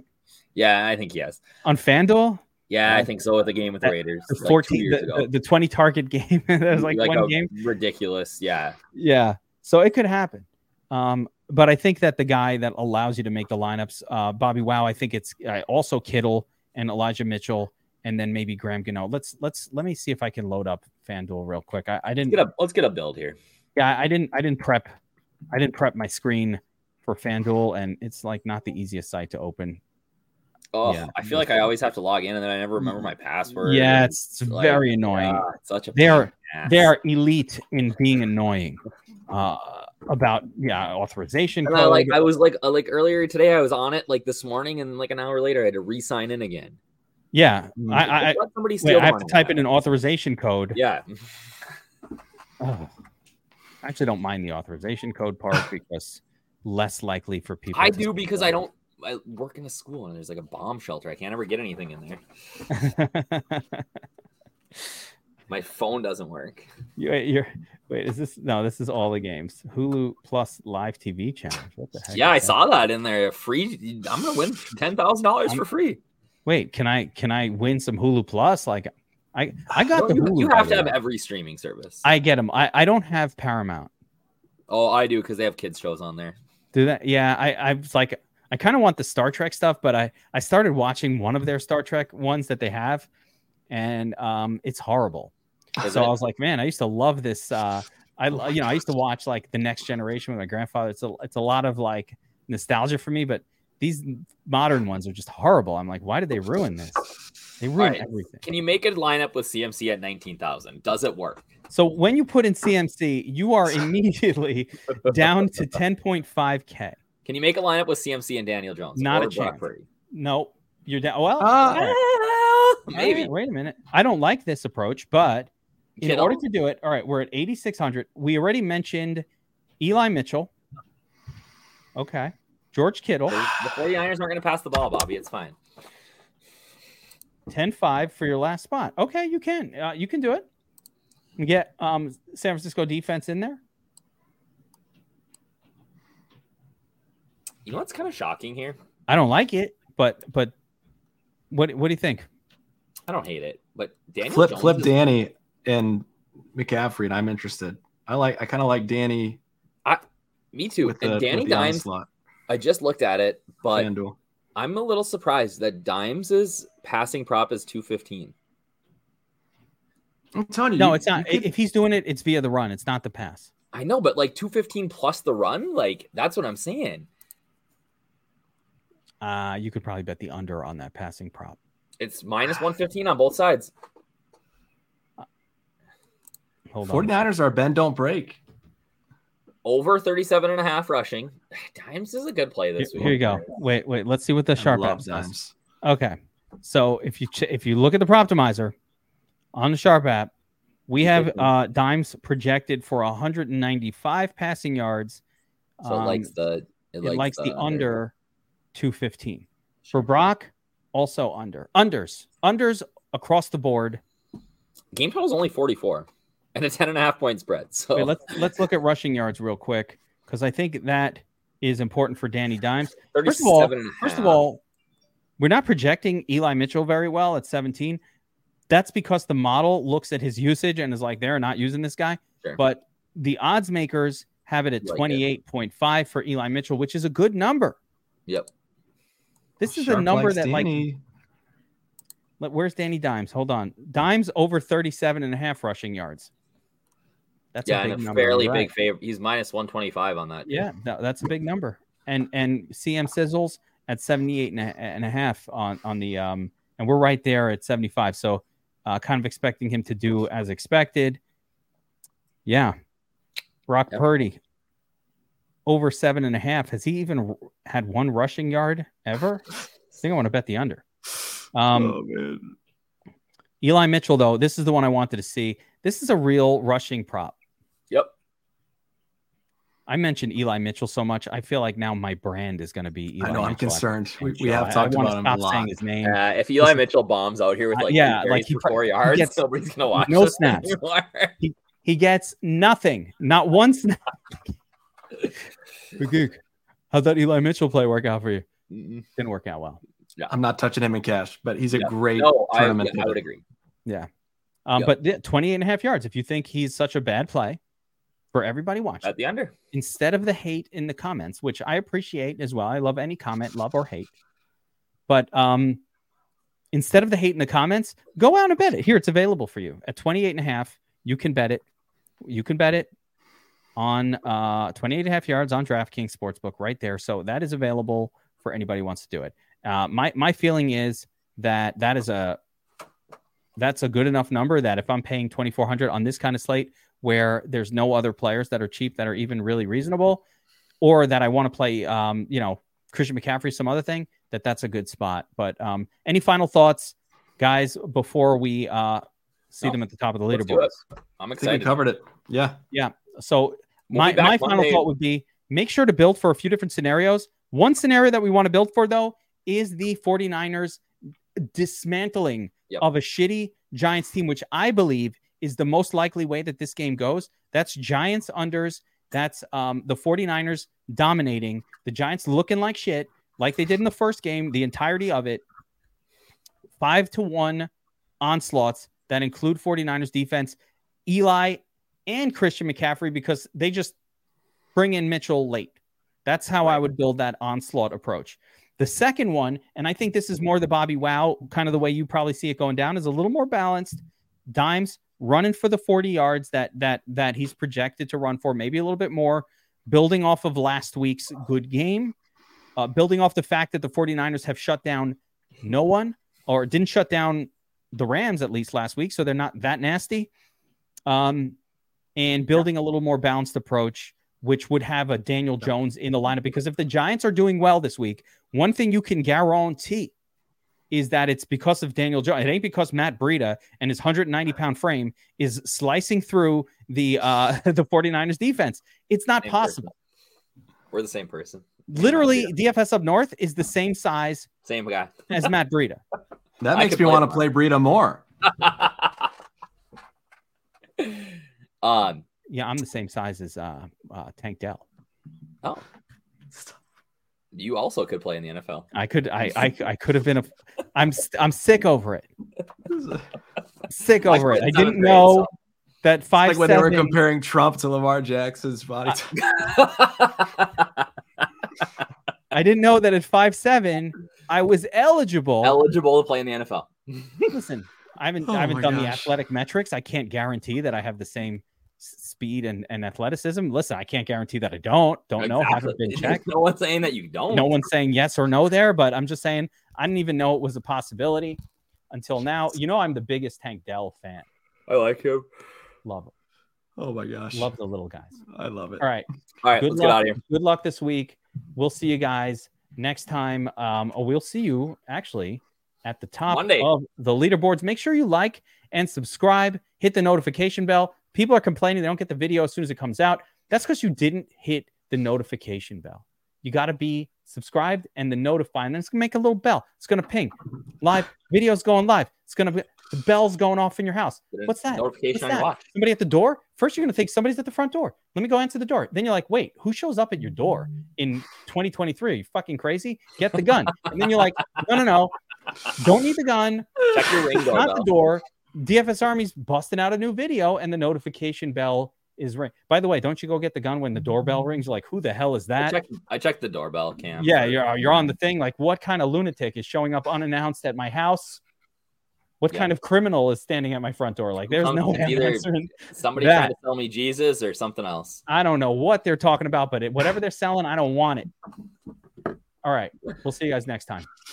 yeah, I think he has. On FanDuel? Yeah, I think so. With the game with the Raiders, The like two 14 years the, ago. the, the 20 target *laughs* game. that was like, one a game. ridiculous. Yeah, Yeah. So it could happen. Um, but I think that the guy that allows you to make the lineups, uh, Bobby Wow, I think it's uh, also Kittle and Elijah Mitchell, and then maybe Graham Gano. Let's let's let me see if I can load up FanDuel real quick. I, I let's didn't get a let's get a build here. yeah, I didn't I didn't prep I didn't prep my screen for FanDuel, and it's like not the easiest site to open. Oh, Yeah. I feel like I always have to log in and then I never remember my password. Yeah, it's, it's like, very annoying. such a They are- pain in the ass. They are elite in being annoying. Uh, about yeah, authorization And I like I was like uh, like earlier today I was on it like this morning and like an hour later I had to re-sign in again. yeah, Mm. I, I, somebody wait, I have to type in an authorization code. Yeah. Oh, I actually don't mind the authorization code part *laughs* because less likely for people. I do because. I don't I work in a school and there's like a bomb shelter. I can't ever get anything in there. *laughs* My phone doesn't work. *laughs* you, you're wait, is this no? This is all the games. Hulu Plus live TV challenge. What the heck? Yeah, I that? saw that in there. Free. I'm gonna win ten thousand dollars for free. Wait, can I can I win some Hulu Plus? Like, I I got No, the you, Hulu. you have to have every streaming service. I get them. I I don't have Paramount. oh, I do because they have kids shows on there. Do that? Yeah, I I was like, I kind of want the Star Trek stuff, but I I started watching one of their Star Trek ones that they have, and um, it's horrible. Is so it? I was like, man, I used to love this. Uh, I you know I used to *laughs* watch like the Next Generation with my grandfather. It's a it's a lot of like nostalgia for me, but these modern ones are just horrible. I'm like, why did they ruin this? They ruin right. everything. Can you make a lineup with CMC at nineteen thousand? Does it work? So when you put in CMC, you are *laughs* immediately down to 10.5k. Can you make a lineup with CMC and Daniel Jones? Not a or chance. Purdy? No, you're down. Well, all right. Maybe. All right, wait a minute. I don't like this approach, but in Kittle? order to do it, all right, we're at 8,600. We already mentioned Eli Mitchell. Okay. George Kittle, The 49ers aren't going to pass the ball, Bobby. It's fine. 10 5 for your last spot. Okay, you can. Uh, you can do it. And get um, San Francisco defense in there. You know what's kind of shocking here? I don't like it, but but what what do you think? I don't hate it, but Daniel flip Jones flip Danny and McCaffrey, and I'm interested. I like I kind of like Danny I Me too. with the, and Danny with the Dimes, onslaught. I just looked at it, but FanDuel. I'm a little surprised that Dimes' passing prop is 215. I'm telling you, No, it's not. you could- If he's doing it, it's via the run. It's not the pass. I know, but like 215 plus the run, like that's what I'm saying. Uh, you could probably bet the under on that passing prop. It's minus 115 on both sides. Hold 49ers are bend don't break. Over 37 and a half rushing. *sighs* Dimes is a good play Here, this week. here you go. Wait, wait. Let's see what the I sharp app love says. Okay. So if you ch- if you look at the Proptimizer on the Sharp app, we have uh, Dimes projected for 195 passing yards. So it Um, likes the it likes the under 215. For Brock, also under. Unders. Unders across the board. Game total is only 44 and a 10 and a half point spread. So Wait, let's let's look at rushing yards real quick because I think that is important for Danny Dimes. First of all, 37 First of all, we're not projecting Eli Mitchell very well at 17. That's because the model looks at his usage and is like, they're not using this guy. Sure. But the odds makers have it at Like it. 28.5 for Eli Mitchell, which is a good number. Yep. This is a number that, like, Danny. Let- Where's Danny Dimes? Hold on. Dimes over 37 and a half rushing yards. That's yeah, a big and a number. fairly You're big favor. He's minus 125 on that. Yeah, no, that's a big number. And and CM Sizzles at 78 and a, and a half on on the um and we're right there at 75. So uh, kind of expecting him to do as expected. Yeah. Brock Yep. Purdy over seven and a half. Has he even had one rushing yard ever? I think I want to bet the under. Um, oh man. Eli Mitchell, though, this is the one I wanted to see. This is a real rushing prop. Yep. I mentioned Eli Mitchell so much. I feel like now my brand is going to be Eli I know. I'm concerned. We, we have I- talked I wanna about him a stop lot. saying his name. Uh, if Eli Mitchell bombs out here with Uh, like yeah, like carries he for pro- four he yards, gets nobody's gonna watch. no this snaps. *laughs* anymore. He gets nothing, not one snap. *laughs* How'd that Eli Mitchell play work out for you? Didn't work out well. I'm not touching him in cash, but he's a Yeah. great No, I, yeah, I would agree. Um, Yep. But the 28 and a half yards, if you think he's such a bad play for everybody watching, At the under. instead of the hate in the comments, which I appreciate as well. I love any comment, love or hate. But um, instead of the hate in the comments, go out and bet it. Here, it's available for you at 28 and a half. You can bet it. You can bet it on uh 28 and a half yards on DraftKings Sportsbook right there. So that is available for anybody who wants to do it. Uh, my my feeling is that that is a that's a good enough number that if I'm paying 2400 on this kind of slate where there's no other players that are cheap that are even really reasonable or that I want to play um you know Christian McCaffrey some other thing that that's a good spot. But um any final thoughts guys before we uh see No. them at the top of the Let's do leaderboard? it. I'm I think we covered it. Yeah. Yeah. So We'll my my final Monday. thought would be make sure to build for a few different scenarios. One scenario that we want to build for though is the 49ers dismantling Yep. of a shitty Giants team, which I believe is the most likely way that this game goes. That's Giants unders. That's um, the 49ers dominating, the Giants looking like shit, like they did in the first game, the entirety of it. Five to one onslaughts that include 49ers defense. Eli and Christian McCaffrey because they just bring in Mitchell late. That's how I would build that onslaught approach. The second one, and I think this is more the Bobby Wow kind of the way you probably see it going down, is a little more balanced. Dimes running for the 40 yards that that that he's projected to run for, maybe a little bit more, building off of last week's good game, uh, building off the fact that the 49ers have shut down no one or didn't shut down the Rams at least last week, so they're not that nasty. Um, and building a little more balanced approach, which would have a Daniel Jones in the lineup. Because if the Giants are doing well this week, one thing you can guarantee is that it's because of Daniel Jones. It ain't because Matt Breida and his 190 pound frame is slicing through the uh, *laughs* the 49ers defense. It's not Same possible. We're the same person. Literally, DFS up north is the same size Same guy. as *laughs* Matt Breida. That makes me want to play Breida more. *laughs* um. Yeah, I'm the same size as uh, uh, Tank Dell. Oh. You also could play in the NFL. I could, I, I, *laughs* I could have been a. I'm, I'm sick over it. Sick over it. I It's not a didn't know song. that five like when they were comparing Trump to Lamar Jackson's body. type. *laughs* I didn't know that at five seven I was eligible. Eligible to play in the NFL. Listen, I haven't Oh I haven't my done the athletic metrics. I can't guarantee that I have the same s- speed and, and athleticism. Listen, I can't guarantee that I don't. Don't know. Haven't been *laughs* checked. No one's saying that you don't. No one's saying yes or no there, but I'm just saying I didn't even know it was a possibility until now. You know, I'm the biggest Tank Dell fan. I like him. Love him. oh my gosh. love the little guys. I love it. All right. All right, good let's luck. get out of here. Good luck this week. We'll see you guys next time. Um, or we'll see you actually at the top Monday. of the leaderboards. Make sure you like and subscribe. Hit the notification bell. People are complaining they don't get the video as soon as it comes out. That's because you didn't hit the notification bell. You got to be subscribed and the notify, and then it's gonna make a little bell. It's gonna ping. Live videos going live. It's gonna be the bell's going off in your house. What's that? Notification What's on that? watch. Somebody at the door? First, you're going to think somebody's at the front door. Let me go answer the door. Then you're like, wait, who shows up at your door in 2023? Are you fucking crazy? Get the gun. And then you're like, no, no, no. Don't need the gun. Check your ring It's not the doorbell. door. DFS Army's busting out a new video and the notification bell is ring. By the way, don't you go get the gun when the doorbell mm-hmm. rings? You're like, who the hell is I that? checked, I checked the doorbell cam. Yeah, you're, you're on the thing. Like, what kind of lunatic is showing up unannounced at my house? What Yeah. kind of criminal is standing at my front door? Like, there's no either- Somebody That. trying to sell me Jesus or something else. I don't know what they're talking about, but it, whatever they're selling, I don't want it. All right. We'll see you guys next time.